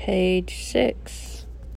Page 6.